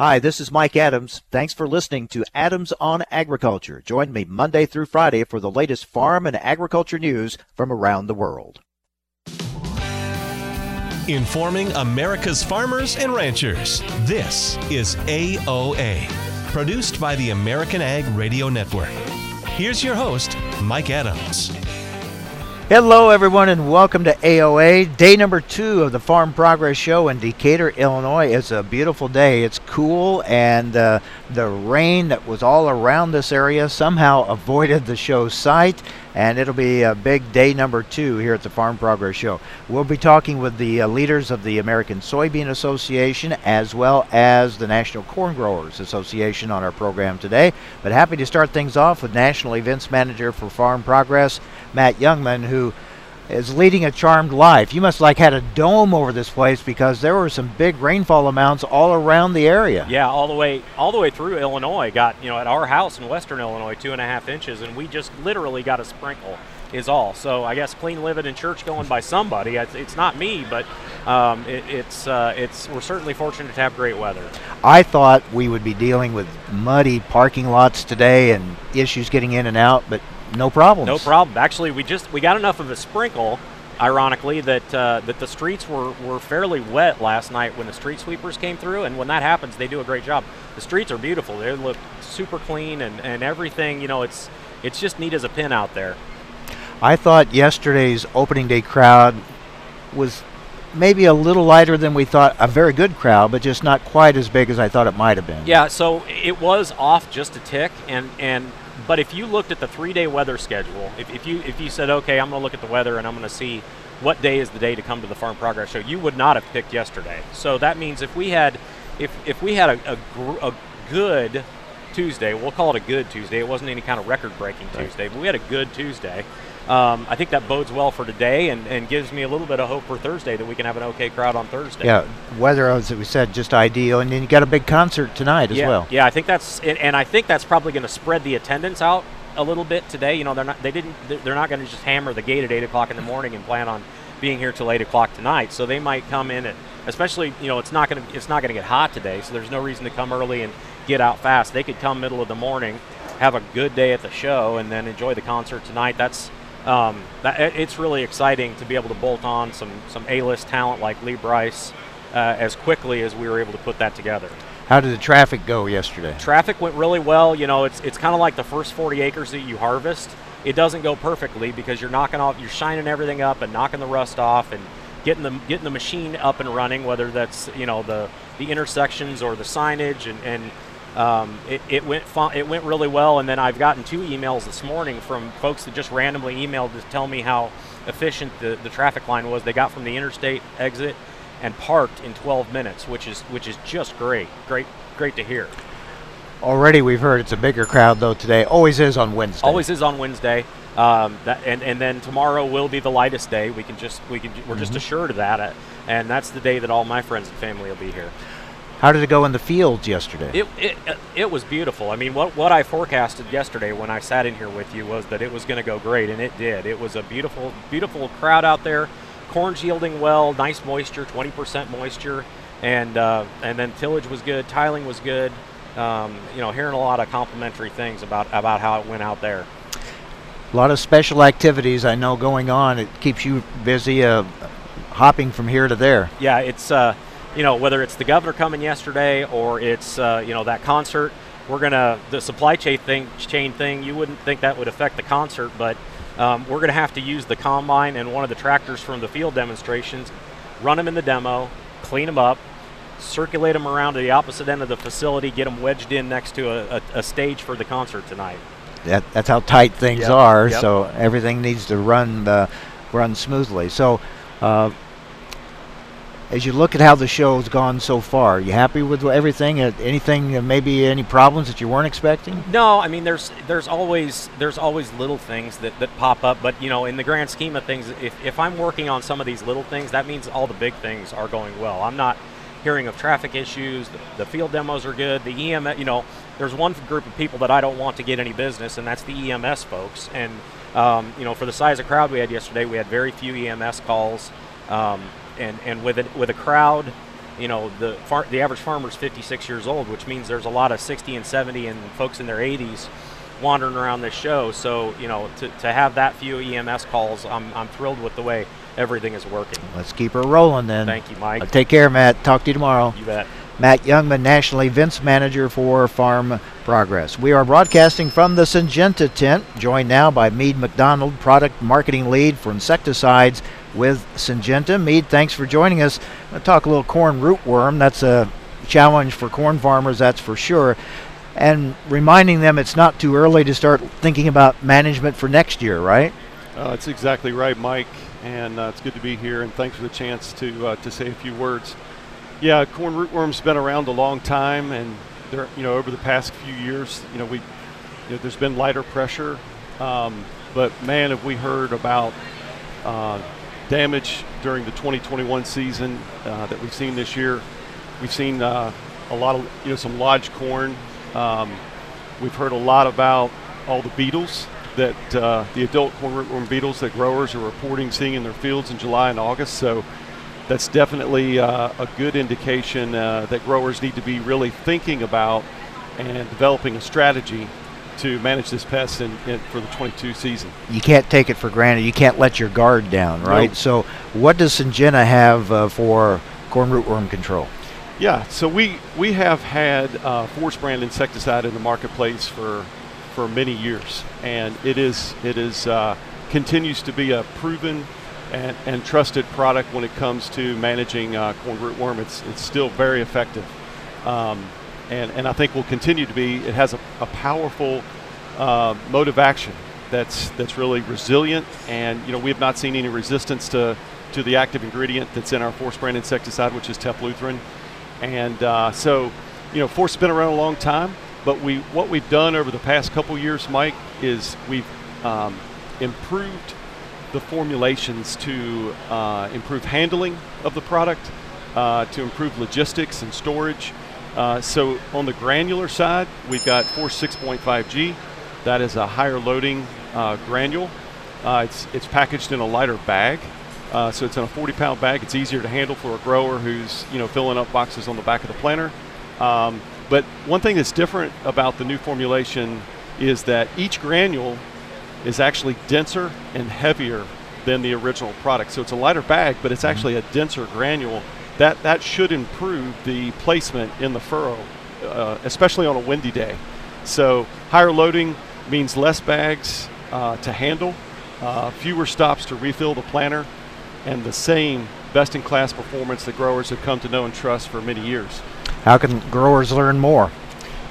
Hi, this is Mike Adams. Thanks for listening to Adams on Agriculture. Join me Monday through Friday for the latest farm and agriculture news from around the world. Informing America's farmers and ranchers. This is AOA, produced by the American Ag Radio Network. Here's your host, Mike Adams. Hello, everyone, and welcome to AOA, day number two of the Farm Progress Show in Decatur, Illinois. It's a beautiful day. It's cool, and uh, the rain that was all around this area somehow avoided the show site, and it'll be a big day number two here at the Farm Progress Show. We'll be talking with the uh, leaders of the American Soybean Association as well as the National Corn Growers Association on our program today. But happy to start things off with National Events Manager for Farm Progress. Matt Jungmann, who is leading a charmed life. You must like had a dome over this place because there were some big rainfall amounts all around the area. Yeah, all the way all the way through Illinois. Got you know at our house in Western Illinois two and a half inches, and we just literally got a sprinkle. Is all. So I guess clean living and church going by somebody. It's not me, but um, it, it's uh, it's we're certainly fortunate to have great weather. I thought we would be dealing with muddy parking lots today and issues getting in and out, but no problem. No problem. Actually, we just we got enough of a sprinkle, ironically, that uh, that the streets were, were fairly wet last night when the street sweepers came through. And when that happens, they do a great job. The streets are beautiful. They look super clean and, and everything. You know, it's it's just neat as a pin out there. I thought yesterday's opening day crowd was maybe a little lighter than we thought. A very good crowd, but just not quite as big as I thought it might have been. Yeah, so it was off just a tick, and and but if you looked at the three-day weather schedule, if, if you if you said, okay, I'm going to look at the weather and I'm going to see what day is the day to come to the Farm Progress Show, you would not have picked yesterday. So that means if we had if if we had a, a, gr- a good Tuesday, we'll call it a good Tuesday. It wasn't any kind of record-breaking right. Tuesday, but we had a good Tuesday. Um, I think that bodes well for today and, and gives me a little bit of hope for Thursday that we can have an okay crowd on Thursday. Yeah, weather, as we said, just ideal. And then you got a big concert tonight yeah, as well. Yeah, I think that's, and I think that's probably going to spread the attendance out a little bit today. You know, they're not, they didn't, they're not going to just hammer the gate at 8 o'clock in the morning and plan on being here till 8 o'clock tonight. So they might come in at, especially, you know, it's not going to, it's not going to get hot today. So there's no reason to come early and get out fast. They could come middle of the morning, have a good day at the show, and then enjoy the concert tonight. That's, um, that, it's really exciting to be able to bolt on some some A-list talent like Lee Brice uh, as quickly as we were able to put that together. How did the traffic go yesterday? Traffic went really well. You know, it's it's kind of like the first 40 acres that you harvest. It doesn't go perfectly because you're knocking off, you're shining everything up and knocking the rust off and getting the getting the machine up and running. Whether that's you know the the intersections or the signage and, and um, it, it, went it went really well, and then I've gotten two emails this morning from folks that just randomly emailed to tell me how efficient the, the traffic line was. They got from the interstate exit and parked in 12 minutes, which is which is just great, great, great to hear. Already, we've heard it's a bigger crowd though today. Always is on Wednesday. Always is on Wednesday. Um, that, and, and then tomorrow will be the lightest day. We can just we can we're mm-hmm. just assured of that, uh, and that's the day that all my friends and family will be here. How did it go in the fields yesterday? It, it, it was beautiful. I mean, what, what I forecasted yesterday when I sat in here with you was that it was going to go great, and it did. It was a beautiful, beautiful crowd out there. Corn's yielding well, nice moisture, 20% moisture, and uh, and then tillage was good, tiling was good. Um, you know, hearing a lot of complimentary things about about how it went out there. A lot of special activities I know going on. It keeps you busy, uh, hopping from here to there. Yeah, it's. Uh, you know, whether it's the governor coming yesterday or it's, uh, you know, that concert, we're going to, the supply chain thing, chain thing, you wouldn't think that would affect the concert, but um, we're going to have to use the combine and one of the tractors from the field demonstrations, run them in the demo, clean them up, circulate them around to the opposite end of the facility, get them wedged in next to a, a, a stage for the concert tonight. That, that's how tight things yep. are, yep. so everything needs to run, uh, run smoothly. So, uh, as you look at how the show's gone so far, are you happy with everything? Uh, anything, uh, maybe any problems that you weren't expecting? No, I mean there's there's always there's always little things that, that pop up, but you know in the grand scheme of things, if, if I'm working on some of these little things, that means all the big things are going well. I'm not hearing of traffic issues. The, the field demos are good. The EMS, you know, there's one group of people that I don't want to get any business, and that's the EMS folks. And um, you know, for the size of crowd we had yesterday, we had very few EMS calls. Um, and and with a, with a crowd you know the far, the average farmer is 56 years old, which means there's a lot of 60 and 70 and folks in their 80s wandering around this show. So you know to, to have that few EMS calls, I'm, I'm thrilled with the way everything is working. Let's keep her rolling then. Thank you, Mike. Uh, take care, Matt. Talk to you tomorrow. You bet. Matt Jungmann, National Events Manager for Farm Progress. We are broadcasting from the Syngenta tent, joined now by Mead McDonald, Product Marketing Lead for Insecticides with Syngenta. Mead, thanks for joining us. I'm going to talk a little corn rootworm. That's a challenge for corn farmers, that's for sure. And reminding them it's not too early to start thinking about management for next year, right? Uh, that's exactly right, Mike. And uh, it's good to be here, and thanks for the chance to uh, to say a few words. Yeah, corn rootworm's been around a long time, and there, you know, over the past few years, you know, we, you know, there's been lighter pressure, um, but man, have we heard about uh, damage during the 2021 season uh, that we've seen this year. We've seen uh, a lot of, you know, some lodge corn. Um, we've heard a lot about all the beetles that uh, the adult corn rootworm beetles that growers are reporting seeing in their fields in July and August. So that's definitely uh, a good indication uh, that growers need to be really thinking about and developing a strategy to manage this pest in, in, for the 22 season. You can't take it for granted. You can't let your guard down, right? So, what does Syngenta have uh, for corn rootworm control? Yeah, so we we have had uh, Force brand insecticide in the marketplace for for many years, and it is it is uh, continues to be a proven and, and, trusted product when it comes to managing uh, corn rootworm. It's it's still very effective. Um, and, and I think will continue to be. It has a, a powerful uh, mode of action that's that's really resilient, and you know we have not seen any resistance to to the active ingredient that's in our Force brand insecticide, which is tefluthrin, and uh, so you know Force has been around a long time, but we what we've done over the past couple years, Mike, is we've um, improved the formulations to uh, improve handling of the product, uh, to improve logistics and storage. Uh, so on the granular side, we've got Force 6.5G. That is a higher loading uh, granule. Uh, it's, it's packaged in a lighter bag. Uh, so it's in a 40 pound bag. It's easier to handle for a grower who's you know filling up boxes on the back of the planter. Um, but one thing that's different about the new formulation is that each granule is actually denser and heavier than the original product. So it's a lighter bag, but it's mm-hmm. actually a denser granule that that should improve the placement in the furrow, uh, especially on a windy day. So higher loading means less bags uh, to handle, uh, fewer stops to refill the planter, and the same best-in-class performance that growers have come to know and trust for many years. How can growers learn more?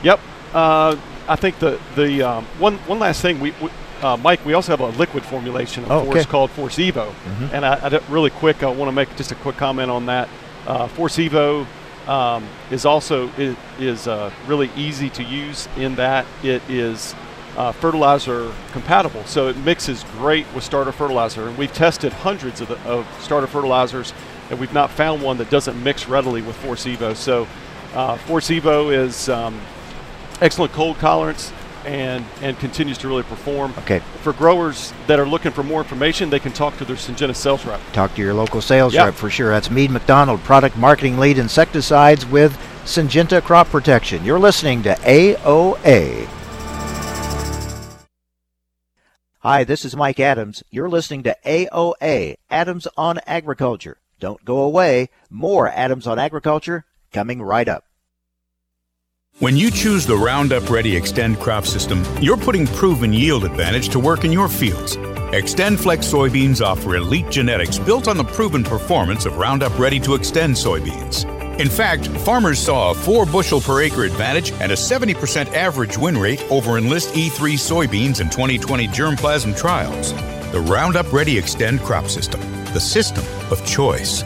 Yep, uh, I think the the um, one one last thing we, we uh, Mike, we also have a liquid formulation of oh, Force okay. called Force Evo, mm-hmm. and I, I, really quick, I want to make just a quick comment on that. Uh, Force Evo um, is also is, is uh, really easy to use in that it is uh, fertilizer compatible. So it mixes great with starter fertilizer. And we've tested hundreds of, the, of starter fertilizers, and we've not found one that doesn't mix readily with Force Evo. So uh, Force Evo is um, excellent cold tolerance and and continues to really perform. Okay. For growers that are looking for more information, they can talk to their Syngenta sales rep. Talk to your local sales yep. rep for sure. That's Mead McDonald, product marketing lead insecticides with Syngenta Crop Protection. You're listening to AOA. Hi, this is Mike Adams. You're listening to AOA, Adams on Agriculture. Don't go away. More Adams on Agriculture coming right up. When you choose the Roundup Ready Xtend crop system, you're putting proven yield advantage to work in your fields. XtendFlex soybeans offer elite genetics built on the proven performance of Roundup Ready 2 Xtend soybeans. In fact, farmers saw a 4 bushel per acre advantage and a 70% average win rate over Enlist E3 soybeans in 2020 germplasm trials. The Roundup Ready Xtend crop system, the system of choice.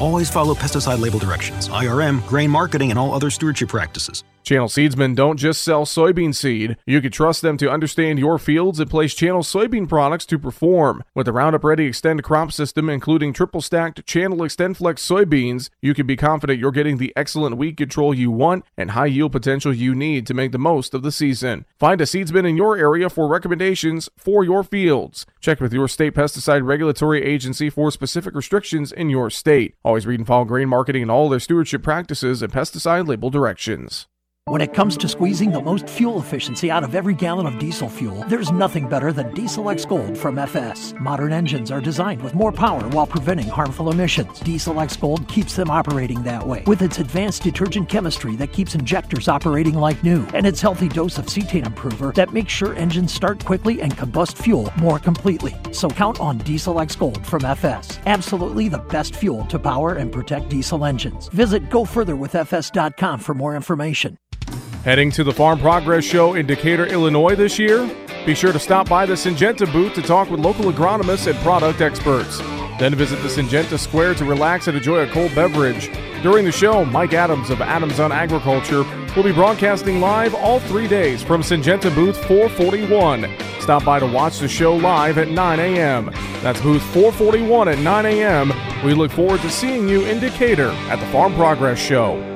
Always follow pesticide label directions, IRM, grain marketing, and all other stewardship practices. Channel seedsmen don't just sell soybean seed. You can trust them to understand your fields and place Channel soybean products to perform. With the Roundup Ready Xtend crop system, including triple stacked Channel XtendFlex soybeans, you can be confident you're getting the excellent weed control you want and high yield potential you need to make the most of the season. Find a seedsman in your area for recommendations for your fields. Check with your state pesticide regulatory agency for specific restrictions in your state. Always read and follow grain marketing and all their stewardship practices and pesticide label directions. When it comes to squeezing the most fuel efficiency out of every gallon of diesel fuel, there's nothing better than Diesel X Gold from FS. Modern engines are designed with more power while preventing harmful emissions. Diesel X Gold keeps them operating that way with its advanced detergent chemistry that keeps injectors operating like new and its healthy dose of cetane improver that makes sure engines start quickly and combust fuel more completely. So count on Diesel X Gold from FS. Absolutely the best fuel to power and protect diesel engines. Visit gofurtherwithfs.com for more information. Heading to the Farm Progress Show in Decatur, Illinois this year? Be sure to stop by the Syngenta booth to talk with local agronomists and product experts. Then visit the Syngenta Square to relax and enjoy a cold beverage. During the show, Mike Adams of Adams on Agriculture will be broadcasting live all three days from Syngenta booth 441. Stop by to watch the show live at 9 a.m. That's booth 441 at 9 a.m. We look forward to seeing you in Decatur at the Farm Progress Show.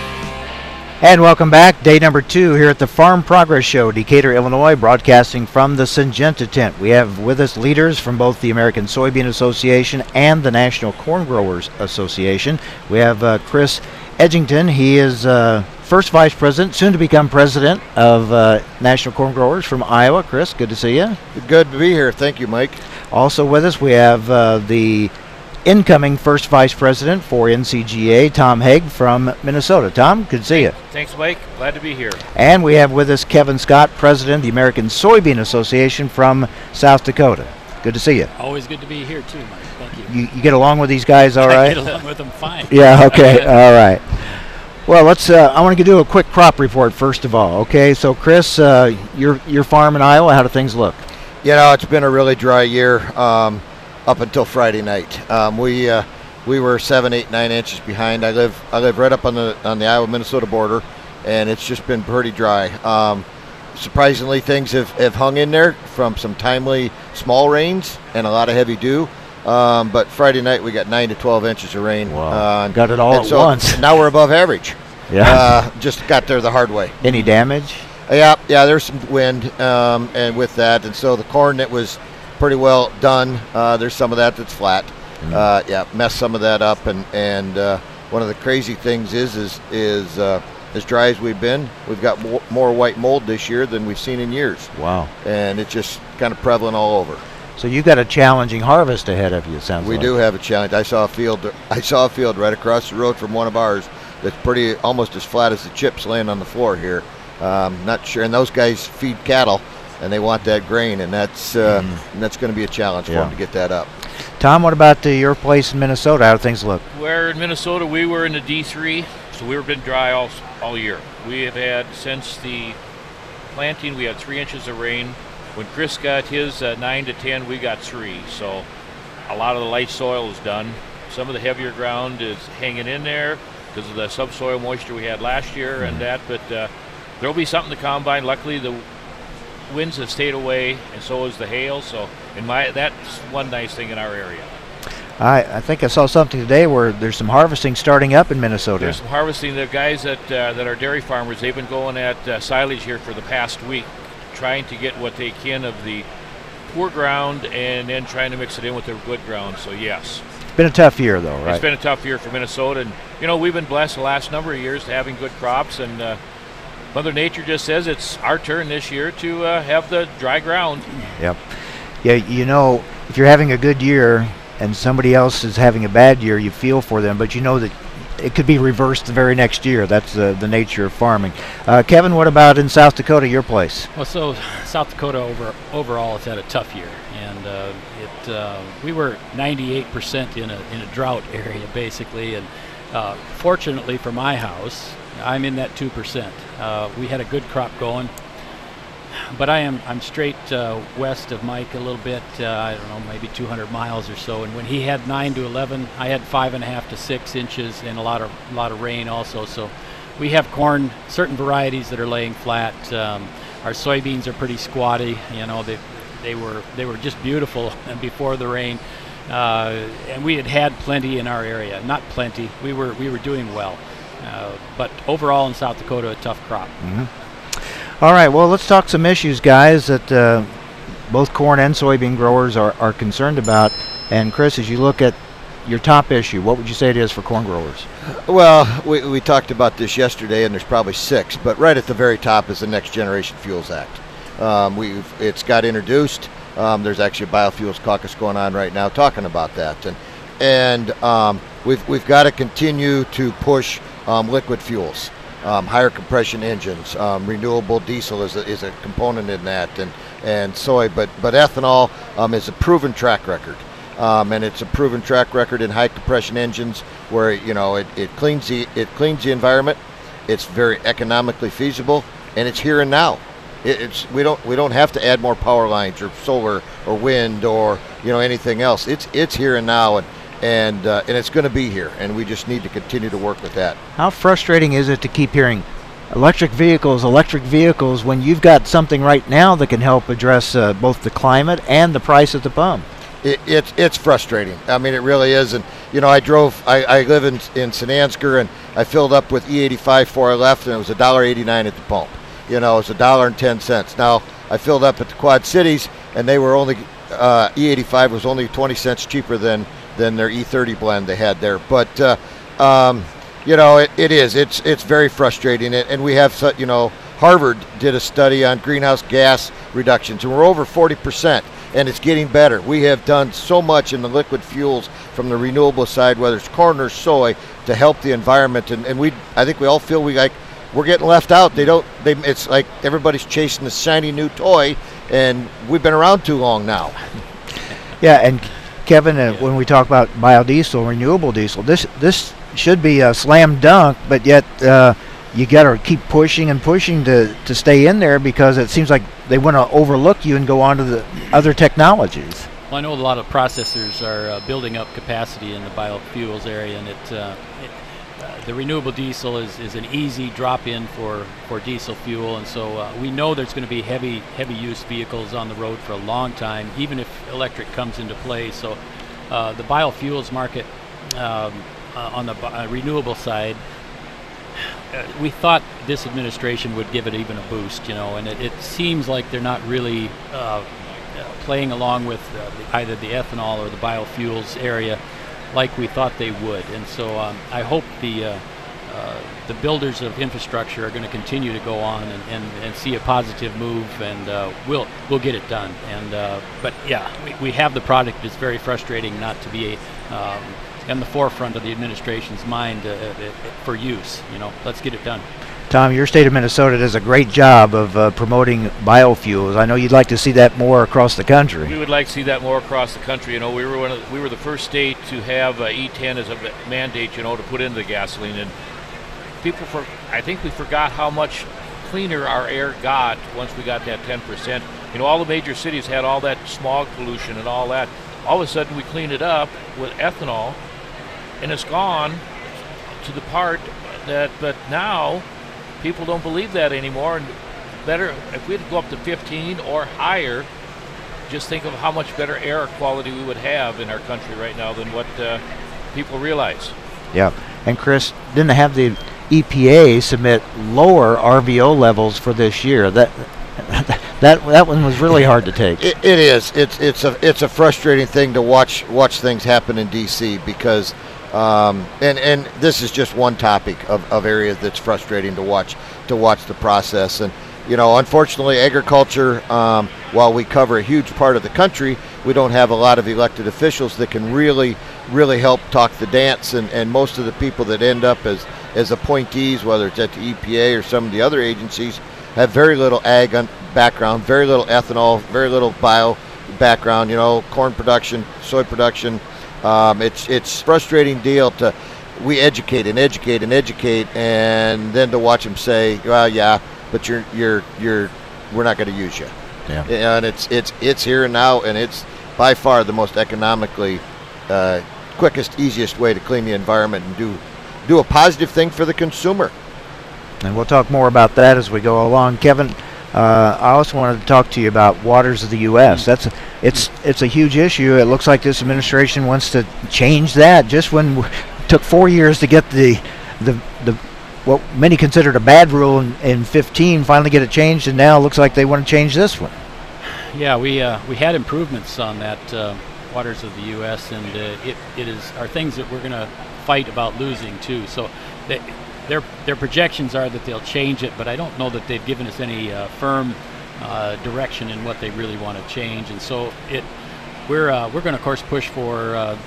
And welcome back. Day number two here at the Farm Progress Show, Decatur, Illinois, broadcasting from the Syngenta tent. We have with us leaders from both the American Soybean Association and the National Corn Growers Association. We have uh, Chris Edgington. He is uh, first vice president, soon to become president of uh, National Corn Growers from Iowa. Chris, good to see you. Good to be here. Thank you, Mike. Also with us, we have uh, the incoming first vice president for NCGA, Tom Haag from Minnesota. Tom, good to see you. Thanks, Mike. Glad to be here. And we have with us Kevin Scott, president of the American Soybean Association from South Dakota. Good to see you. Always good to be here too, Mike. Thank you. You, you get along with these guys all I get along with them fine. Yeah, okay, all right. Well, let's. Uh, I want to do a quick crop report first of all. Okay, so Chris, uh, your your farm in Iowa, how do things look? You know, it's been a really dry year um, up until Friday night. Um, we uh, we were seven, eight, nine inches behind. I live I live right up on the on the Iowa Minnesota border, and it's just been pretty dry. Um, surprisingly, things have, have hung in there from some timely small rains and a lot of heavy dew. Um, but Friday night we got nine to twelve inches of rain. Wow. Uh, Got it all at so once. Now we're above average. Yeah. Uh, just got there the hard way. Any damage? Yeah, yeah. There's some wind, um, and with that, and so the corn that was pretty well done. Uh, there's some of that that's flat. Uh, yeah, messed some of that up, and and uh, one of the crazy things is is is uh, as dry as we've been, we've got more, more white mold this year than we've seen in years, Wow. and it's just kind of prevalent all over. So you've got a challenging harvest ahead of you. it Sounds We like. do have a challenge. I saw a field. I saw a field right across the road from one of ours that's pretty almost as flat as the chips laying on the floor here. Um, not sure. And those guys feed cattle, and they want that grain, and that's uh, and that's going to be a challenge for Mm-hmm. Them to get that up. Tom, what about uh, your place in Minnesota? How do things look? Where in Minnesota we were in the D3, so we've been dry all all year. We have had since the planting, we had three inches of rain when Chris got his uh, nine to ten, we got three. So a lot of the light soil is done. Some of the heavier ground is hanging in there because of the subsoil moisture we had last year mm-hmm. and that. But uh, there'll be something to combine. Luckily, the winds have stayed away, and so has the hail. So, in my that's one nice thing in our area. I, I think I saw something today where there's some harvesting starting up in Minnesota. There's some harvesting. The guys that uh, that are dairy farmers, they've been going at uh, silage here for the past week, trying to get what they can of the poor ground and then trying to mix it in with their good ground. So yes. It's been a tough year, though, right? It's been a tough year for Minnesota, and you know we've been blessed the last number of years to having good crops, and uh, Mother Nature just says it's our turn this year to uh, have the dry ground. Yep. Yeah, you know, if you're having a good year and somebody else is having a bad year, you feel for them, but you know that it could be reversed the very next year. That's uh, the nature of farming. Uh, Kevin, what about in South Dakota, your place? Well, so South Dakota over overall has had a tough year, and uh, it uh, we were 98% in a in a drought area basically, and uh, fortunately for my house, I'm in that 2%. Uh, we had a good crop going, but I am I'm straight uh, west of Mike a little bit. Uh, I don't know, maybe 200 miles or so. And when he had nine to 11, I had five and a half to six inches and a lot of a lot of rain also. So we have corn, certain varieties that are laying flat. Um, our soybeans are pretty squatty. You know, they they were they were just beautiful before the rain. Uh, and we had had plenty in our area. Not plenty. We were we were doing well. Uh, but overall in South Dakota, a tough crop. Mm-hmm. All right, well, let's talk some issues, guys, that uh, both corn and soybean growers are, are concerned about. And Chris, as you look at your top issue, what would you say it is for corn growers? Well, we, we talked about this yesterday, and there's probably six, but right at the very top is the Next Generation Fuels Act. Um, we've it's got introduced. Um, there's actually a biofuels caucus going on right now talking about that, and and um, we've we've got to continue to push um, liquid fuels, um, higher compression engines, um, renewable diesel is a, is a component in that, and and soy. But but ethanol um, is a proven track record, um, and it's a proven track record in high compression engines where you know it, it cleans the it cleans the environment. It's very economically feasible, and it's here and now. It, it's we don't we don't have to add more power lines or solar or wind or you know anything else. It's it's here and now, and and uh, and it's going to be here, and we just need to continue to work with that. How frustrating is it to keep hearing electric vehicles, electric vehicles, when you've got something right now that can help address uh, both the climate and the price at the pump? It, it's it's frustrating. I mean, it really is. And you know, I drove. I, I live in in St. Ansgar, and I filled up with E85 before I left, and it was a dollar eighty nine at the pump. You know, it's a dollar and ten cents. Now I filled up at the Quad Cities, and they were only uh, E85 was only twenty cents cheaper than than their E30 blend they had there. But uh, um, you know, it, it is. It's it's very frustrating, and we have you know Harvard did a study on greenhouse gas reductions, and we're over 40 percent, and it's getting better. We have done so much in the liquid fuels from the renewable side, whether it's corn or soy, to help the environment, and, and we I think we all feel we like we're getting left out. They don't. They. It's like everybody's chasing the shiny new toy, and we've been around too long now. Yeah, and Kevin, uh, when we talk about biodiesel, renewable diesel, this this should be a slam dunk, but yet uh, you got to keep pushing and pushing to, to stay in there because it seems like they want to overlook you and go on to the other technologies. Well, I know a lot of processors are uh, building up capacity in the biofuels area, and it, uh, it the renewable diesel is, is an easy drop in for, for diesel fuel, and so uh, we know there's going to be heavy heavy use vehicles on the road for a long time, even if electric comes into play. So uh, the biofuels market um, uh, on the uh, renewable side, uh, we thought this administration would give it even a boost, you know, and it, it seems like they're not really playing along with the, either the ethanol or the biofuels area like we thought they would. And so um, I hope the uh, uh, the builders of infrastructure are going to continue to go on and, and, and see a positive move, and uh, we'll we'll get it done. And uh, but yeah, we, we have the product. It's very frustrating not to be um, in the forefront of the administration's mind uh, uh, for use. You know, let's get it done. Tom, your state of Minnesota does a great job of uh, promoting biofuels. I know you'd like to see that more across the country. We would like to see that more across the country. You know, we were one the, we were the first state to have uh, E10 as a mandate. You know, to put into the gasoline, and people for I think we forgot how much cleaner our air got once we got that 10%. You know, all the major cities had all that smog pollution and all that. All of a sudden, we clean it up with ethanol, and it's gone to the part that. But now, people don't believe that anymore. And better if we had to go up to 15 or higher. Just think of how much better air quality we would have in our country right now than what uh, people realize. Yeah, and Chris didn't have the EPA submit lower RVO levels for this year. That that that one was really hard to take. It, it is. It's it's a it's a frustrating thing to watch watch things happen in DC because. Um, and and this is just one topic of, of areas that's frustrating to watch to watch the process. And you know unfortunately agriculture um, while we cover a huge part of the country we don't have a lot of elected officials that can really really help talk the dance. And, and most of the people that end up as as appointees whether it's at the EPA or some of the other agencies have very little ag background very little ethanol very little bio background you know corn production soy production um, it's it's frustrating deal to we educate and educate and educate, and then to watch them say, "Well, yeah, but you're you're you're we're not going to use you." Yeah. And it's it's it's here and now, and it's by far the most economically uh, quickest, easiest way to clean the environment and do do a positive thing for the consumer. And we'll talk more about that as we go along, Kevin. Uh, I also wanted to talk to you about waters of the U.S. That's a, it's it's a huge issue. It looks like this administration wants to change that. Just when it took four years to get the the the what many considered a bad rule in, in 15, finally get it changed, and now it looks like they want to change this one. Yeah, we uh, we had improvements on that uh, waters of the U.S. and uh, it it is are things that we're going to fight about losing too. So. Their their projections are that they'll change it, but I don't know that they've given us any uh, firm uh, direction in what they really want to change. And so it we're uh, we're going to of course push for uh,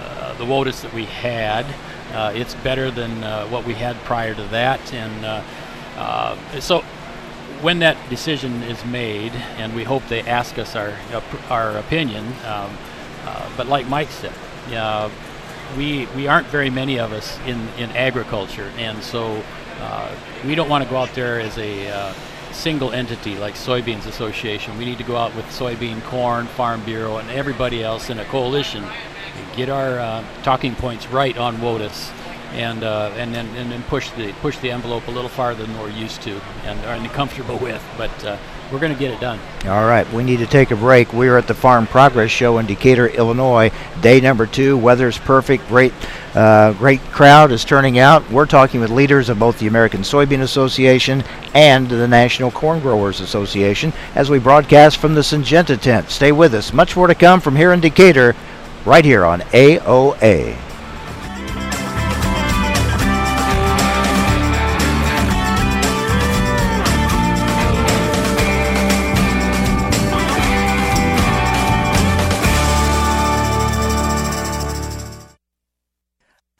uh, the WOTUS that we had. It's better than what we had prior to that, and so when that decision is made, and we hope they ask us our our opinion. Um, but like Mike said, we we aren't very many of us in in agriculture, and so uh, we don't want to go out there as a uh, single entity like Soybeans Association. We need to go out with Soybean, Corn, Farm Bureau, and everybody else in a coalition, and get our uh, talking points right on WOTUS. And, uh, and then and then push the push the envelope a little farther than we're used to and are comfortable with. But uh, we're going to get it done. All right, we need to take a break. We're at the Farm Progress Show in Decatur, Illinois. Day number two. Weather's perfect. Great, uh, great crowd is turning out. We're talking with leaders of both the American Soybean Association and the National Corn Growers Association as we broadcast from the Syngenta tent. Stay with us. Much more to come from here in Decatur, right here on AOA.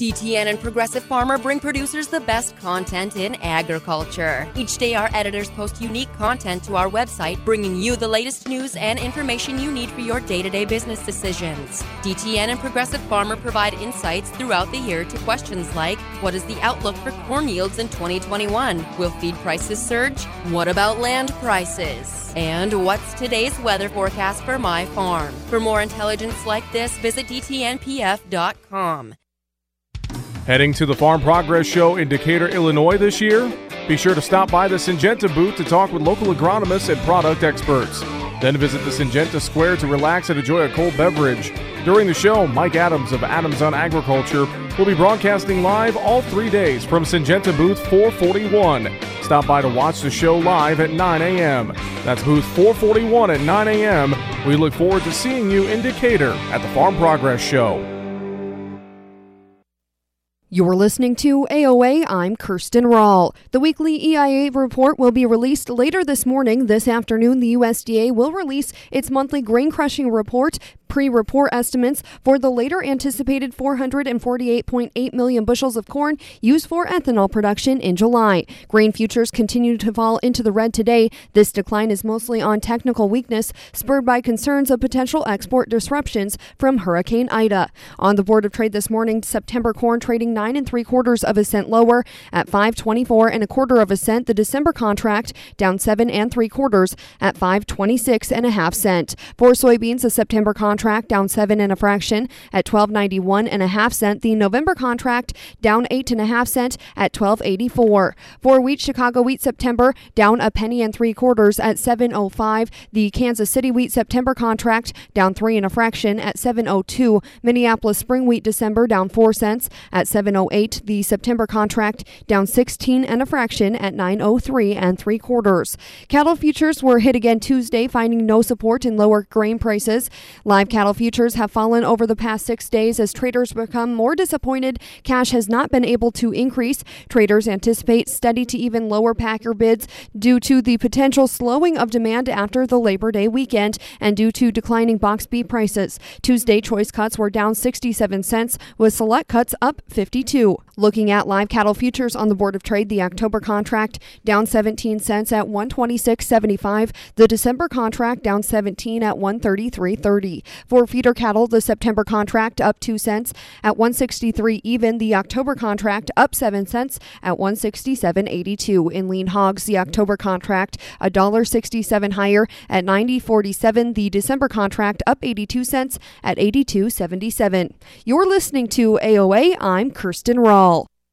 DTN and Progressive Farmer bring producers the best content in agriculture. Each day, our editors post unique content to our website, bringing you the latest news and information you need for your day to day business decisions. DTN and Progressive Farmer provide insights throughout the year to questions like What is the outlook for corn yields in 2021? Will feed prices surge? What about land prices? And what's today's weather forecast for my farm? For more intelligence like this, visit DTNPF.com. Heading to the Farm Progress Show in Decatur, Illinois this year? Be sure to stop by the Syngenta booth to talk with local agronomists and product experts. Then visit the Syngenta Square to relax and enjoy a cold beverage. During the show, Mike Adams of Adams on Agriculture will be broadcasting live all three days from Syngenta booth 441. Stop by to watch the show live at 9 a.m. That's booth 441 at 9 a.m. We look forward to seeing you in Decatur at the Farm Progress Show. You're listening to AOA. I'm Kirsten Rahl. The weekly EIA report will be released later this morning. This afternoon, the USDA will release its monthly grain crushing report pre report estimates for the later anticipated 448.8 million bushels of corn used for ethanol production in July. Grain futures continue to fall into the red today. This decline is mostly on technical weakness, spurred by concerns of potential export disruptions from Hurricane Ida. On the Board of Trade this morning, September corn trading nine and three quarters of a cent lower at 524 and a quarter of a cent. The December contract down seven and three quarters at 526 and a half cent. For soybeans, the September contract down seven and a fraction at 1291 and a half cent. The November contract down eight and a half cent at 1284. For wheat, Chicago wheat September down a penny and three quarters at 705. The Kansas City wheat September contract down three and a fraction at 702. Minneapolis spring wheat December down four cents at 708. The September contract down 16 and a fraction at 903 and three quarters. Cattle futures were hit again Tuesday, finding no support in lower grain prices. Live cattle futures have fallen over the past six days as traders become more disappointed. Cash has not been able to increase. Traders anticipate steady to even lower packer bids due to the potential slowing of demand after the Labor Day weekend and due to declining box beef prices. Tuesday choice cuts were down 67 cents, with select cuts up 52. Looking at live cattle futures on the Board of Trade, the October contract down 17 cents at 126.75. The December contract down 17 at 133.30. For feeder cattle, the September contract up 2 cents at 163 even. The October contract up 7 cents at 167.82. In lean hogs, the October contract $1.67 higher at 90.47. The December contract up 82 cents at 82.77. You're listening to AOA. I'm Kirsten Rawl.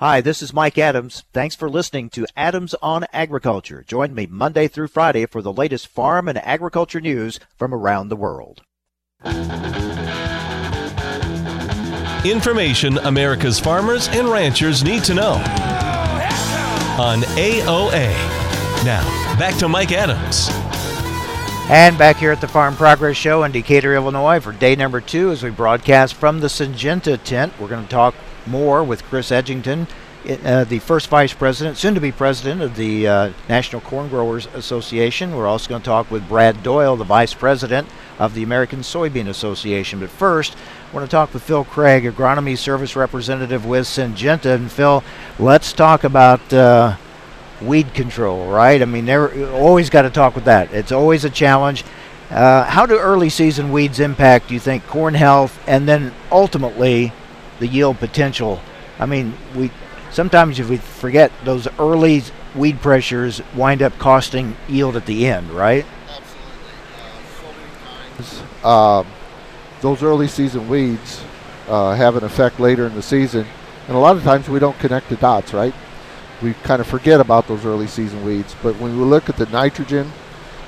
Hi, this is Mike Adams. Thanks for listening to Adams on Agriculture. Join me Monday through Friday for the latest farm and agriculture news from around the world. Information America's farmers and ranchers need to know on AOA. Now, back to Mike Adams. And back here at the Farm Progress Show in Decatur, Illinois for day number two as we broadcast from the Syngenta tent. We're going to talk more with Chris Edgington, uh, the first vice president, soon to be president of the uh, National Corn Growers Association. We're also going to talk with Brad Doyle, the vice president of the American Soybean Association. But first, I want to talk with Phil Craig, agronomy service representative with Syngenta. And Phil, let's talk about uh, weed control, right? I mean, they're always got to talk with that. It's always a challenge. Uh, how do early season weeds impact, do you think, corn health and then ultimately the yield potential? I mean, we sometimes if we forget those early weed pressures wind up costing yield at the end, right? Absolutely. Uh, those early season weeds uh, have an effect later in the season, and a lot of times we don't connect the dots, right? We kind of forget about those early season weeds. But when we look at the nitrogen,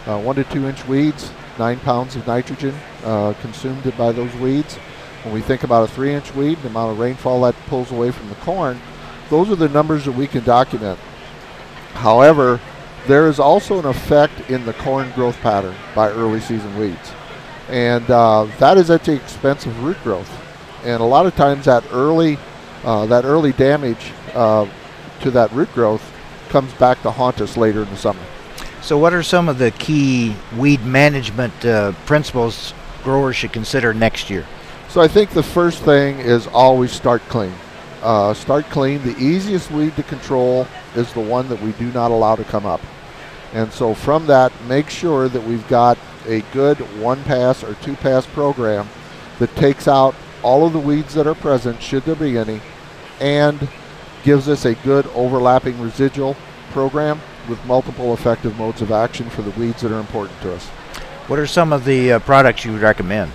uh, one to two inch weeds, nine pounds of nitrogen uh, consumed by those weeds. When we think about a three inch weed, the amount of rainfall that pulls away from the corn, those are the numbers that we can document. However, there is also an effect in the corn growth pattern by early season weeds. And uh, that is at the expense of root growth. And a lot of times that early, uh, that early damage uh, to that root growth comes back to haunt us later in the summer. So, what are some of the key weed management uh, principles growers should consider next year? So, I think the first thing is always start clean. Uh, start clean. The easiest weed to control is the one that we do not allow to come up. And so, from that, make sure that we've got a good one pass or two pass program that takes out all of the weeds that are present, should there be any, and gives us a good overlapping residual program with multiple effective modes of action for the weeds that are important to us. What are some of the uh, products you would recommend?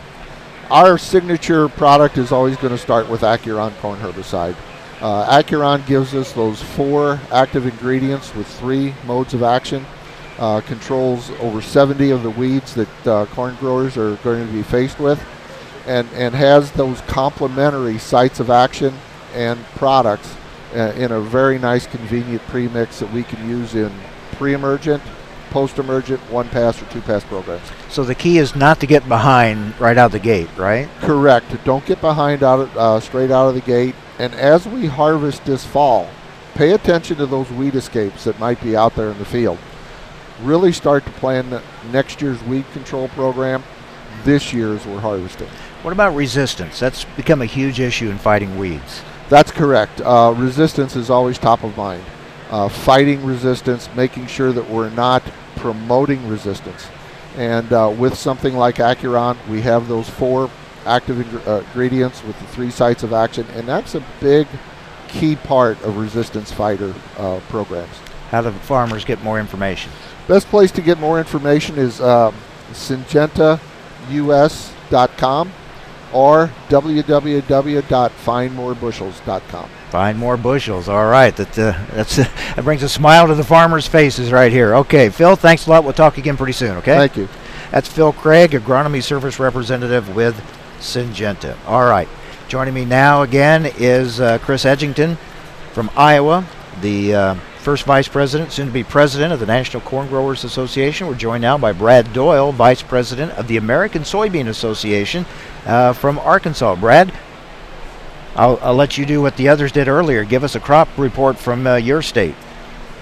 Our signature product is always going to start with Acuron corn herbicide. Uh, Acuron gives us those four active ingredients with three modes of action. Uh, controls over 70 of the weeds that uh, corn growers are going to be faced with, and, and has those complementary sites of action and products uh, in a very nice, convenient premix that we can use in pre-emergent, post-emergent, one-pass or two-pass programs. So the key is not to get behind right out the gate, right? Correct. Don't get behind out of, uh, straight out of the gate. And as we harvest this fall, pay attention to those weed escapes that might be out there in the field. Really start to plan next year's weed control program this year as we're harvesting. What about resistance? That's become a huge issue in fighting weeds. That's correct. Uh, resistance is always top of mind. Uh, fighting resistance, making sure that we're not promoting resistance. And uh, with something like Acuron, we have those four active ing- uh, ingredients with the three sites of action, and that's a big key part of resistance fighter uh, programs. How do farmers get more information? Best place to get more information is um, syngentaus.com or www.findmorebushels.com. Find more bushels. All right, that uh, that's that brings a smile to the farmers' faces right here. Okay, Phil, thanks a lot. We'll talk again pretty soon. Okay. Thank you. That's Phil Craig, agronomy service representative with Syngenta. All right, joining me now again is uh, Chris Edgington from Iowa, the uh, first vice president, soon to be president of the National Corn Growers Association. We're joined now by Brad Doyle, vice president of the American Soybean Association uh, from Arkansas. Brad, I'll, I'll let you do what the others did earlier. Give us a crop report from uh, your state.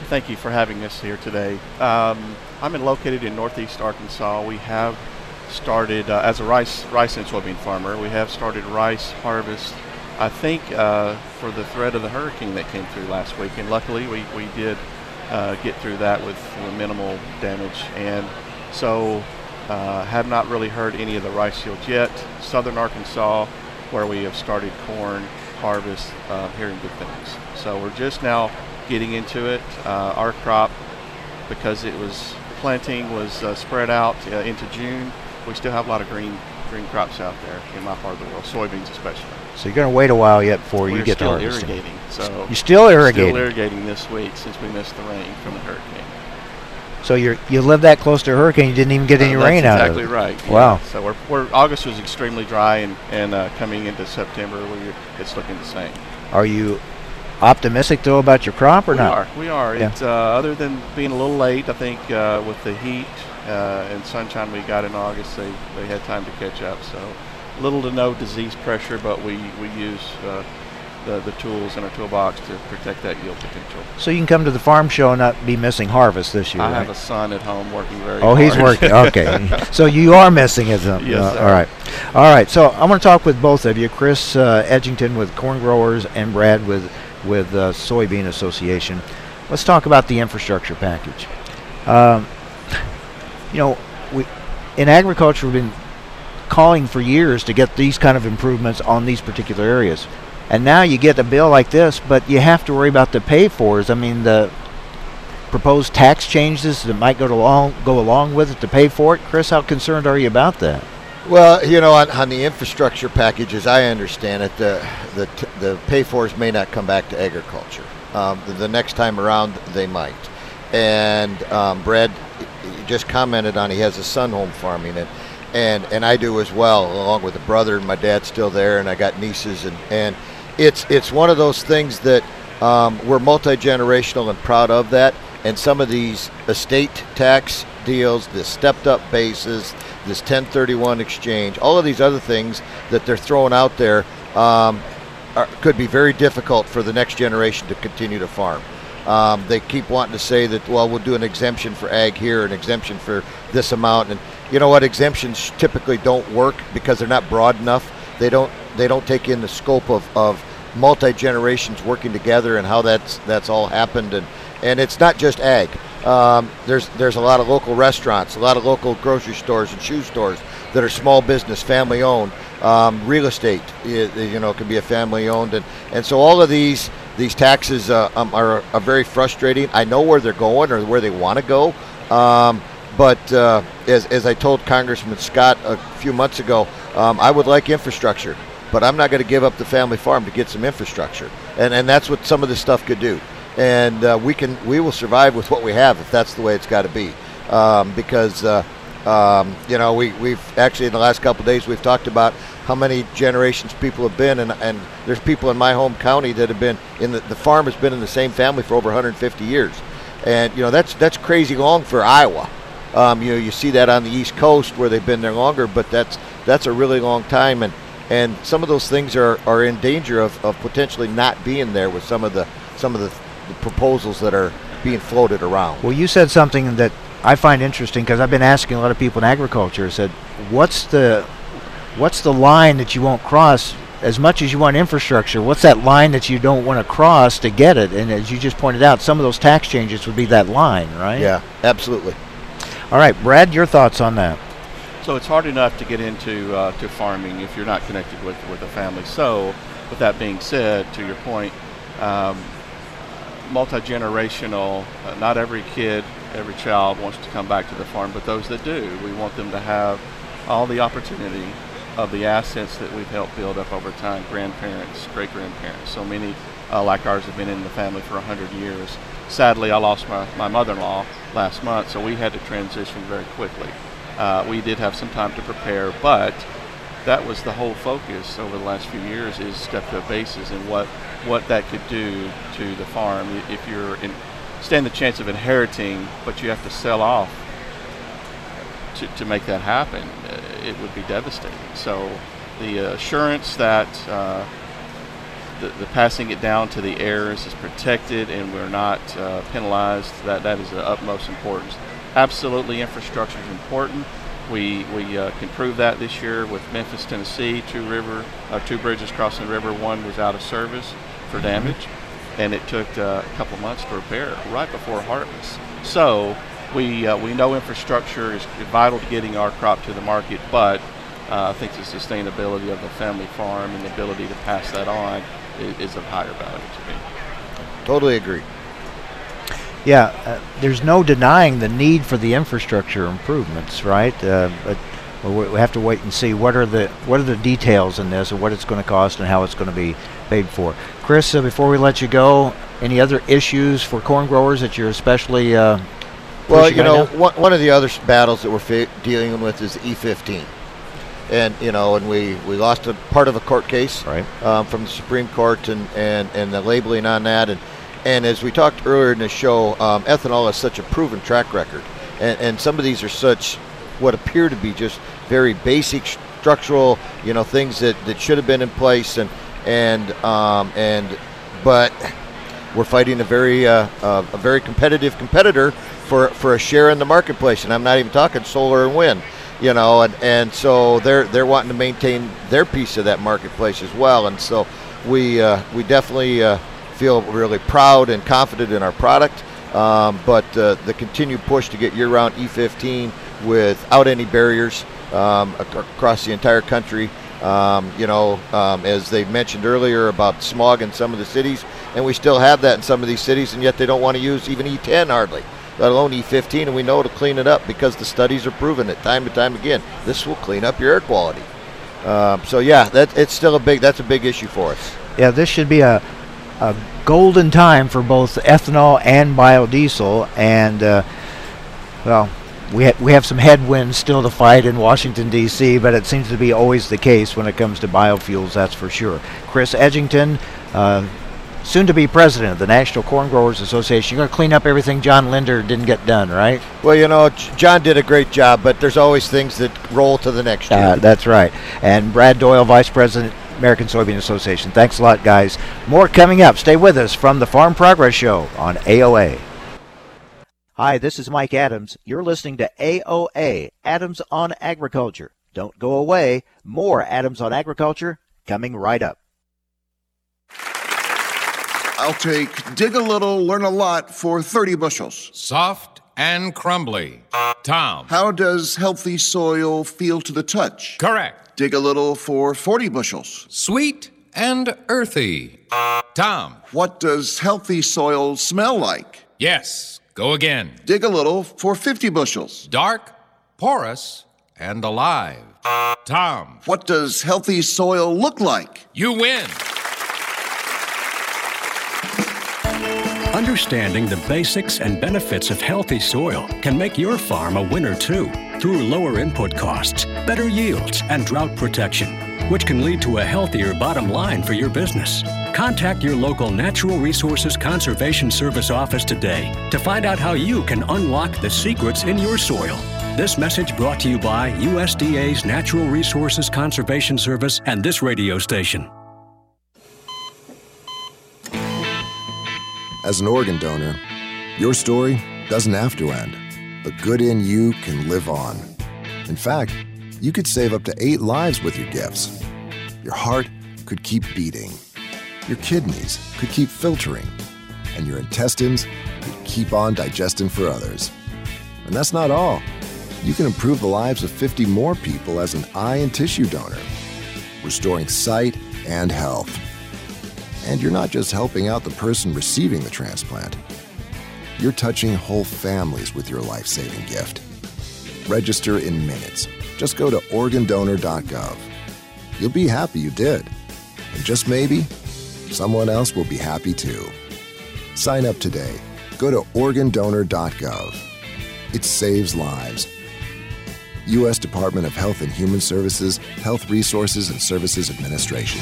Thank you for having us here today. Um, I'm in, located in northeast Arkansas. We have started, uh, as a rice, rice and soybean farmer, we have started rice harvest, I think, uh, for the threat of the hurricane that came through last week. And luckily, we, we did uh, get through that with minimal damage. And so, uh, have not really heard any of the rice yields yet. Southern Arkansas, where we have started corn harvest, uh, hearing good things. So we're just now getting into it. Uh, our crop, because it was planting was uh, spread out uh, into June. We still have a lot of green green crops out there in my part of the world, soybeans especially. So you're going to wait a while yet before We're you get to still harvesting. irrigating. So you're still irrigating. Still irrigating this week since we missed the rain from the hurricane. So you you live that close to a hurricane, you didn't even get any Uh, rain out of it. exactly right. yeah. Wow. So we're, we're August was extremely dry, and and uh, coming into September, we it's looking the same. Are you optimistic though about your crop or we not? are. We are. Yeah. It's uh, other than being a little late. I think uh, with the heat uh, and sunshine we got in August, they, they had time to catch up. So little to no disease pressure, but we we use uh, the the tools in our toolbox to protect that yield potential. So you can come to the farm show and not be missing harvest this year. I right? have a son at home working very Oh, hard. he's working. Okay. so you are missing it. Yes, Uh, all right. All right. So I'm going to talk with both of you, Chris uh, Edgington with Corn Growers and Brad with with uh, Soybean Association. Let's talk about the infrastructure package. Um, you know, we in agriculture we've been calling for years to get these kind of improvements on these particular areas. And now you get a bill like this, but you have to worry about the pay fors. I mean, the proposed tax changes that might go along go along with it to pay for it. Chris, how concerned are you about that? Well, you know, on, on the infrastructure package, as I understand it, the the the pay fors may not come back to agriculture. Um, the, the next time around, they might. And um, Brad just commented on he has a son home farming it, and and I do as well, along with a brother. and My dad's still there, and I got nieces, and and it's it's one of those things that um, we're multi generational and proud of that. And some of these estate tax deals, the stepped up bases, this 1031 exchange, all of these other things that they're throwing out there um, are, could be very difficult for the next generation to continue to farm. Um, they keep wanting to say that, well, we'll do an exemption for ag here, an exemption for this amount, and you know what? Exemptions typically don't work because they're not broad enough. They don't they don't take in the scope of, of multi generations working together and how that's that's all happened and and it's not just ag. Um, there's there's a lot of local restaurants, a lot of local grocery stores and shoe stores that are small business, family owned. Um, real estate, you, know, can be a family owned, and and so all of these these taxes uh, um, are, are very frustrating. I know where they're going or where they want to go. Um, but uh, as, as I told Congressman Scott a few months ago, um, I would like infrastructure, but I'm not going to give up the family farm to get some infrastructure, and and that's what some of this stuff could do. And uh, we can we will survive with what we have if that's the way it's got to be, um, because uh, um, you know we we've actually in the last couple of days we've talked about how many generations people have been, and, and there's people in my home county that have been in the, the farm has been in the same family for over 150 years, and you know that's that's crazy long for Iowa. Um, you know, you see that on the East Coast where they've been there longer, but that's that's a really long time, and and some of those things are, are in danger of, of potentially not being there with some of the some of the, the proposals that are being floated around. Well, you said something that I find interesting because I've been asking a lot of people in agriculture. Said, what's the what's the line that you won't cross? As much as you want infrastructure, what's that line that you don't want to cross to get it? And as you just pointed out, some of those tax changes would be that line, right? Yeah, absolutely. All right, Brad, your thoughts on that? So it's hard enough to get into uh, to farming if you're not connected with with a family. So, with that being said, to your point, um, multi generational. Uh, not every kid, every child wants to come back to the farm, but those that do, we want them to have all the opportunity of the assets that we've helped build up over time. Grandparents, great grandparents. So many uh, like ours have been in the family for 100 years. Sadly, I lost my, my mother in law last month, so we had to transition very quickly. Uh, we did have some time to prepare, but that was the whole focus over the last few years is step to bases and what what that could do to the farm. If you're in stand the chance of inheriting but you have to sell off to, to make that happen uh, it would be devastating. So the assurance that uh, the, the, passing it down to the heirs is protected and we're not uh, penalized that that is the utmost importance absolutely infrastructure is important we we uh, can prove that this year with Memphis, Tennessee, two river, uh, two bridges crossing the river. One was out of service for mm-hmm. damage, and it took uh, a couple months to repair right before harvest. So we uh, we know infrastructure is vital to getting our crop to the market, but uh, I think the sustainability of the family farm and the ability to pass that on is, is of higher value to me. Totally agree. Yeah, uh, there's no denying the need for the infrastructure improvements, right? Uh, but we have to wait and see what are the what are the details in this and what it's going to cost and how it's going to be paid for. Chris, uh, before we let you go, any other issues for corn growers that you're especially uh, well, you know, one, one of the other battles that we're dealing with is E15 and you know, and we, we lost a part of a court case right. um, from the Supreme Court, and, and, and the labeling on that, and and as we talked earlier in the show, um, ethanol is such a proven track record, and, and some of these are such what appear to be just very basic structural, you know, things that, that should have been in place, and and um, and but we're fighting a very uh, uh, a very competitive competitor for for a share in the marketplace, and I'm not even talking solar and wind, you know, and, and so they're they're wanting to maintain their piece of that marketplace as well, and so we uh, we definitely uh, feel really proud and confident in our product. Um, but uh, the continued push to get year-round E15 without any barriers um, across the entire country. Um, you know, um, as they mentioned earlier about smog in some of the cities, and we still have that in some of these cities, and yet they don't want to use even E10 hardly, let alone E15, and we know it'll clean it up because the studies are proving it time and time again. This will clean up your air quality. Um, so yeah, that it's still a big that's a big issue for us. Yeah, this should be a a golden time for both ethanol and biodiesel, and uh, well, we ha- we have some headwinds still to fight in Washington D.C., but it seems to be always the case when it comes to biofuels. That's for sure. Chris Edgington. Uh, soon to be president of the National Corn Growers Association. You're going to clean up everything John Linder didn't get done, right? Well, you know, John did a great job, but there's always things that roll to the next year. Uh, that's right. And Brad Doyle, vice president American Soybean Association. Thanks a lot, guys. More coming up. Stay with us from the Farm Progress Show on AOA. Hi, this is Mike Adams. You're listening to AOA, Adams on Agriculture. Don't go away. More Adams on Agriculture coming right up. I'll take dig a little, learn a lot for 30 bushels. Soft and crumbly. Tom. How does healthy soil feel to the touch? Correct. Dig a little for 40 bushels. Sweet and earthy. Tom. What does healthy soil smell like? Yes. Go again. Dig a little for 50 bushels. Dark, porous, and alive. Tom. What does healthy soil look like? You win. Understanding the basics and benefits of healthy soil can make your farm a winner too through lower input costs, better yields, and drought protection, which can lead to a healthier bottom line for your business. Contact your local Natural Resources Conservation Service office today to find out how you can unlock the secrets in your soil. This message brought to you by USDA's Natural Resources Conservation Service and this radio station. As an organ donor, your story doesn't have to end. The good in you can live on. In fact, you could save up to eight lives with your gifts. Your heart could keep beating. Your kidneys could keep filtering. And your intestines could keep on digesting for others. And that's not all. You can improve the lives of 50 more people as an eye and tissue donor, restoring sight and health. And you're not just helping out the person receiving the transplant, you're touching whole families with your life saving gift. Register in minutes. Just go to organdonor.gov. You'll be happy you did. And just maybe, someone else will be happy too. Sign up today. Go to organdonor.gov. It saves lives. U.S. Department of Health and Human Services, Health Resources and Services Administration.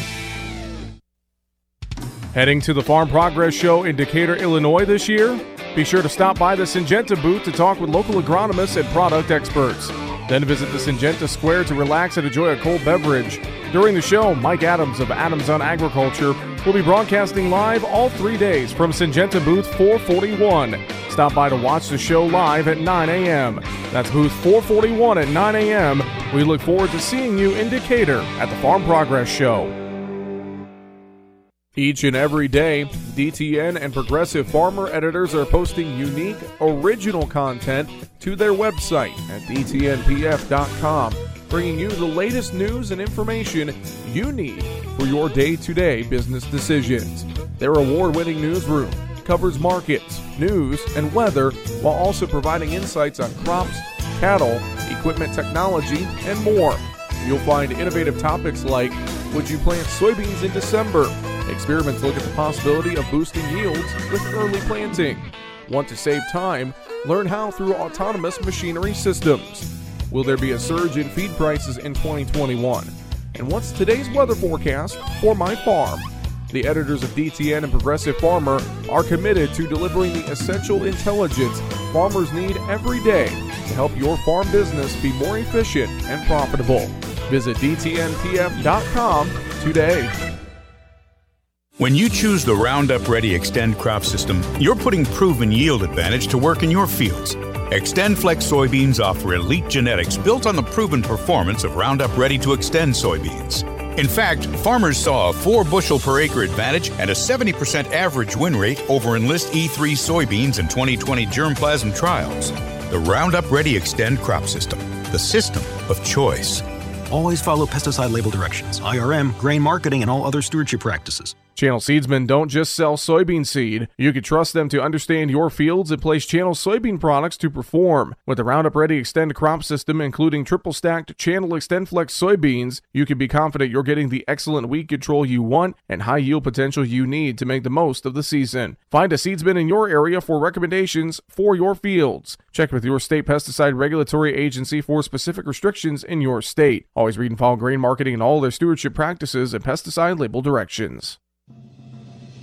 Heading to the Farm Progress Show in Decatur, Illinois this year? Be sure to stop by the Syngenta booth to talk with local agronomists and product experts. Then visit the Syngenta Square to relax and enjoy a cold beverage. During the show, Mike Adams of Adams on Agriculture will be broadcasting live all three days from Syngenta booth 441. Stop by to watch the show live at 9 a.m. That's booth 441 at 9 a.m. We look forward to seeing you in Decatur at the Farm Progress Show. Each and every day, DTN and Progressive Farmer editors are posting unique, original content to their website at dtnpf.com, bringing you the latest news and information you need for your day to day business decisions. Their award winning newsroom covers markets, news, and weather while also providing insights on crops, cattle, equipment technology, and more. You'll find innovative topics like Would you plant soybeans in December? Experiments look at the possibility of boosting yields with early planting. Want to save time? Learn how through autonomous machinery systems. Will there be a surge in feed prices in 2021? And what's today's weather forecast for my farm? The editors of DTN and Progressive Farmer are committed to delivering the essential intelligence farmers need every day to help your farm business be more efficient and profitable. Visit DTNPF.com today. When you choose the Roundup Ready Xtend crop system, you're putting proven yield advantage to work in your fields. XtendFlex soybeans offer elite genetics built on the proven performance of Roundup Ready 2 Xtend soybeans. In fact, farmers saw a 4 bushel per acre advantage and a 70% average win rate over Enlist E3 soybeans in 2020 germplasm trials. The Roundup Ready Xtend crop system, the system of choice. Always follow pesticide label directions, IRM, grain marketing, and all other stewardship practices. Channel Seedsmen don't just sell soybean seed. You can trust them to understand your fields and place Channel soybean products to perform. With the Roundup Ready Xtend crop system, including triple stacked Channel XtendFlex soybeans, you can be confident you're getting the excellent weed control you want and high yield potential you need to make the most of the season. Find a seedsman in your area for recommendations for your fields. Check with your state pesticide regulatory agency for specific restrictions in your state. Always read and follow grain marketing and all their stewardship practices and pesticide label directions.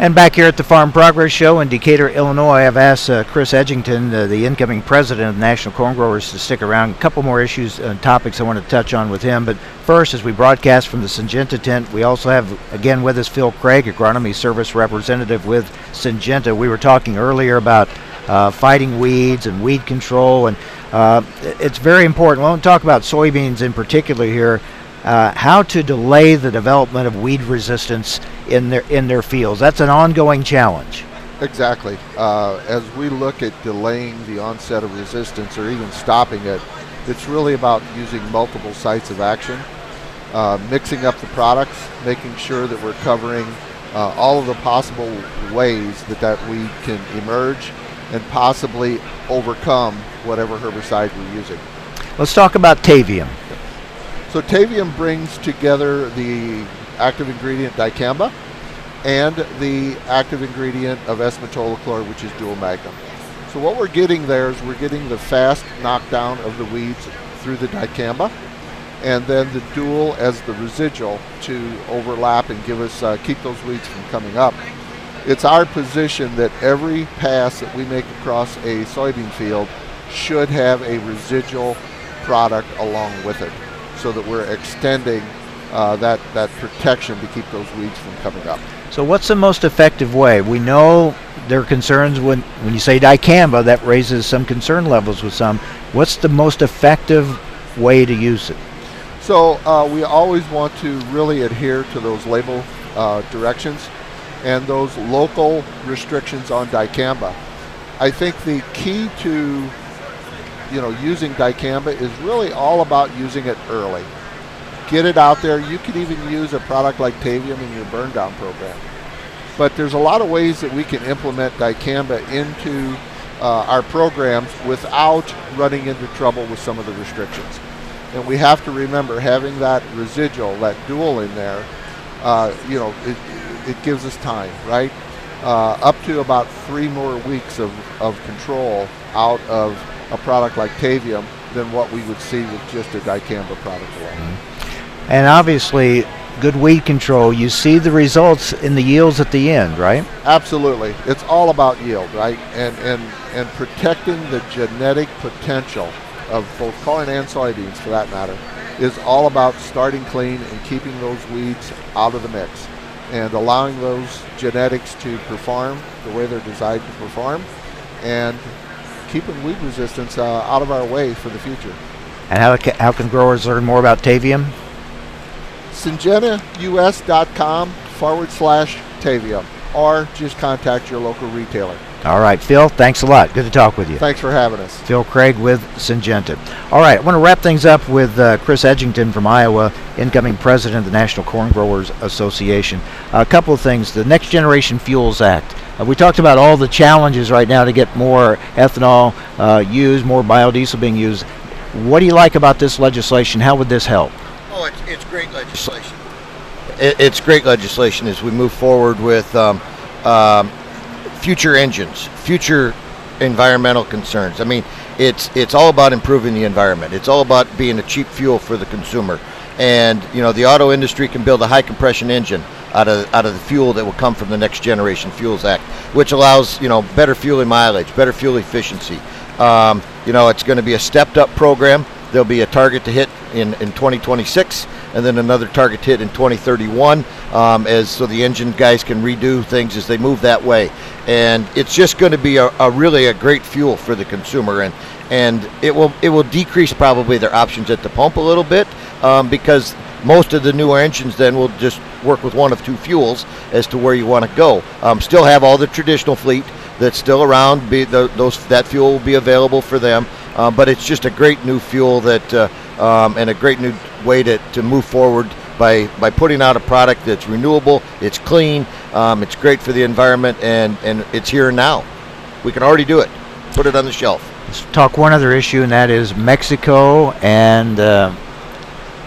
And back here at the Farm Progress Show in Decatur, Illinois, I've asked uh, Chris Edgington, uh, the incoming president of the National Corn Growers, to stick around. A couple more issues and topics I want to touch on with him. But first, as we broadcast from the Syngenta tent, we also have again with us Phil Craig, agronomy service representative with Syngenta. We were talking earlier about uh, fighting weeds and weed control, and uh, it's very important. We won't talk about soybeans in particular here. Uh, how to delay the development of weed resistance in their in their fields. That's an ongoing challenge. Exactly. Uh, as we look at delaying the onset of resistance or even stopping it, it's really about using multiple sites of action, uh, mixing up the products, making sure that we're covering uh, all of the possible ways that that weed can emerge and possibly overcome whatever herbicide we're using. Let's talk about Tavium. So Tavium brings together the active ingredient dicamba and the active ingredient of S-metolachlor, which is dual magnum. So what we're getting there is we're getting the fast knockdown of the weeds through the dicamba, and then the dual as the residual to overlap and give us uh, keep those weeds from coming up. It's our position that every pass that we make across a soybean field should have a residual product along with it so that we're extending uh, that, that protection to keep those weeds from coming up. So, what's the most effective way? We know there are concerns when, when you say dicamba, that raises some concern levels with some. What's the most effective way to use it? So, uh, we always want to really adhere to those label uh, directions and those local restrictions on dicamba. I think the key to you know using dicamba is really all about using it early. Get it out there. You could even use a product like Tavium in your burn down program. But there's a lot of ways that we can implement dicamba into uh, our programs without running into trouble with some of the restrictions. And we have to remember having that residual, that dual in there, uh, you know, it, it gives us time, right? Uh, up to about three more weeks of, of control out of a product like Tavium than what we would see with just a dicamba product alone. Mm-hmm. And obviously, good weed control, you see the results in the yields at the end, right? Absolutely. It's all about yield, right? And and and protecting the genetic potential of both corn and soybeans for that matter is all about starting clean and keeping those weeds out of the mix and allowing those genetics to perform the way they're designed to perform and keeping weed resistance uh, out of our way for the future. And how, how can growers learn more about Tavium? SyngentaUS.com forward slash Tavium or just contact your local retailer. All right, Phil, thanks a lot. Good to talk with you. Thanks for having us. Phil Craig with Syngenta. All right, I want to wrap things up with uh, Chris Edgington from Iowa, incoming president of the National Corn Growers Association. A couple of things. The Next Generation Fuels Act. Uh, we talked about all the challenges right now to get more ethanol uh, used, more biodiesel being used. What do you like about this legislation? How would this help? Oh, it's, it's great legislation. It, it's great legislation as we move forward with um, um, future engines, future environmental concerns. I mean, it's it's all about improving the environment. It's all about being a cheap fuel for the consumer. And you know, the auto industry can build a high compression engine out of out of the fuel that will come from the Next Generation Fuels Act, which allows you know better fueling mileage, better fuel efficiency. Um, you know, it's going to be a stepped up program. There'll be a target to hit in, in 2026 and then another target hit in 2031 um, as so the engine guys can redo things as they move that way. And it's just going to be a, a, really a great fuel for the consumer and and it will it will decrease probably their options at the pump a little bit um, because most of the newer engines then will just work with one of two fuels as to where you want to go um, still have all the traditional fleet that's still around be the, those that fuel will be available for them uh, but it's just a great new fuel that uh, um, and a great new way to, to move forward by, by putting out a product that's renewable, it's clean, um, it's great for the environment, and, and it's here now. We can already do it. Put it on the shelf. Let's talk one other issue, and that is Mexico and uh,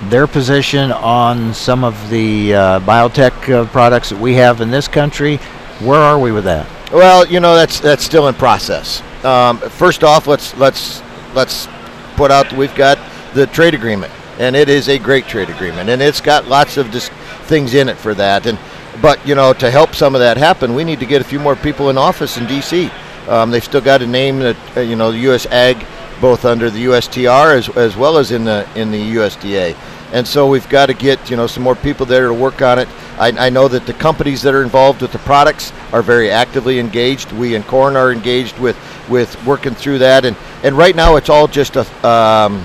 their position on some of the uh, biotech uh, products that we have in this country. Where are we with that? Well, you know that's that's still in process. Um, first off, let's let's let's put out we've got the trade agreement, and it is a great trade agreement, and it's got lots of dis- things in it for that. And but you know to help some of that happen, we need to get a few more people in office in D.C. Um, they've still got to name that uh, you know the U.S. Ag both under the USTR as, as well as in the in the USDA. And so we've got to get you know some more people there to work on it. I, I know that the companies that are involved with the products are very actively engaged. We in Corn are engaged with with working through that. And and right now it's all just a um,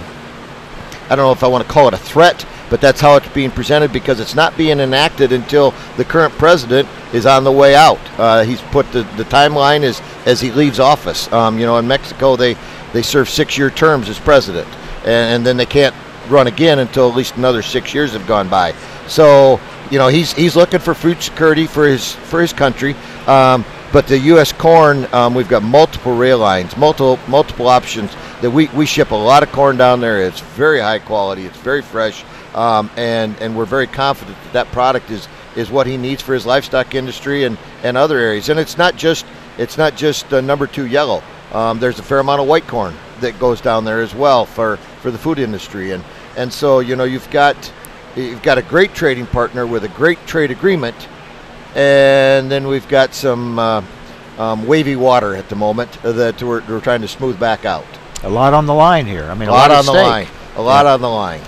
I don't know if I want to call it a threat, but that's how it's being presented because it's not being enacted until the current president is on the way out. Uh, he's put the, the timeline as as he leaves office. Um, you know, in Mexico they they serve six year terms as president, and, and then they can't run again until at least another six years have gone by. So you know he's he's looking for food security for his for his country. Um, but the U.S. corn, um, we've got multiple rail lines, multiple multiple options that we, we ship a lot of corn down there. It's very high quality. It's very fresh, um, and and we're very confident that that product is is what he needs for his livestock industry and, and other areas. And it's not just it's not just uh, number two yellow. Um, there's a fair amount of white corn that goes down there as well for, for the food industry. And and so you know you've got you've got a great trading partner with a great trade agreement, and then we've got some uh, um, wavy water at the moment that we're, we're trying to smooth back out. A lot on the line here. I mean, a a lot, lot on the line. A lot Yeah. on the line.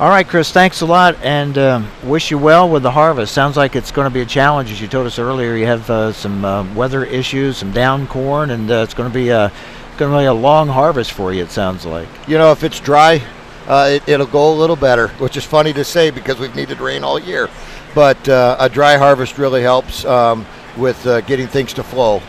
All right, Chris, thanks a lot, and um, wish you well with the harvest. Sounds like it's going to be a challenge, as you told us earlier. You have uh, some uh, weather issues, some down corn, and uh, it's going to be a going to be a long harvest for you. It sounds like. You know, if it's dry, uh, it, it'll go a little better, which is funny to say because we've needed rain all year. But uh, a dry harvest really helps um, with uh, getting things to flow.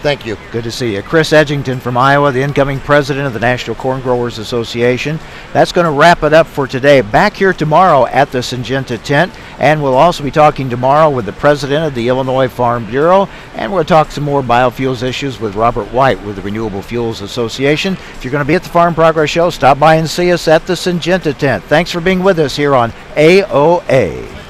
Thank you. Good to see you. Chris Edgington from Iowa, the incoming president of the National Corn Growers Association. That's going to wrap it up for today. Back here tomorrow at the Syngenta tent, and we'll also be talking tomorrow with the president of the Illinois Farm Bureau, and we'll talk some more biofuels issues with Robert White with the Renewable Fuels Association. If you're going to be at the Farm Progress Show, stop by and see us at the Syngenta tent. Thanks for being with us here on AOA.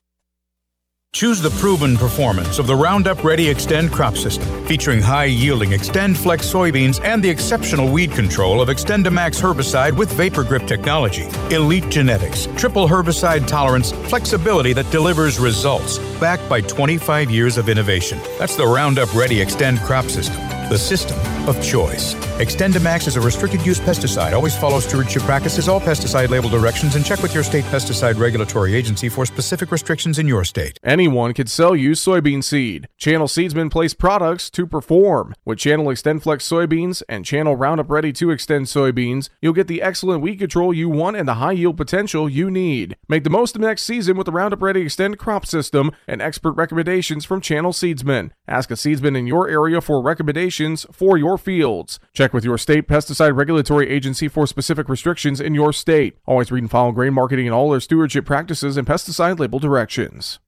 Choose the proven performance of the Roundup Ready Xtend crop system, featuring high yielding XtendFlex soybeans and the exceptional weed control of XtendiMax herbicide with VaporGrip technology. Elite genetics, triple herbicide tolerance, flexibility that delivers results, backed by 25 years of innovation. That's the Roundup Ready Xtend crop system, the system of choice. XtendiMax is a restricted use pesticide, always follow stewardship practices, all pesticide label directions, and check with your state pesticide regulatory agency for specific restrictions in your state. Anyone could sell you soybean seed. Channel Seedsmen place products to perform. With Channel XtendFlex soybeans and Channel Roundup Ready 2 Xtend soybeans, you'll get the excellent weed control you want and the high yield potential you need. Make the most of next season with the Roundup Ready Xtend crop system and expert recommendations from Channel Seedsmen. Ask a seedsman in your area for recommendations for your fields. Check with your state pesticide regulatory agency for specific restrictions in your state. Always read and follow grain marketing and all their stewardship practices and pesticide label directions.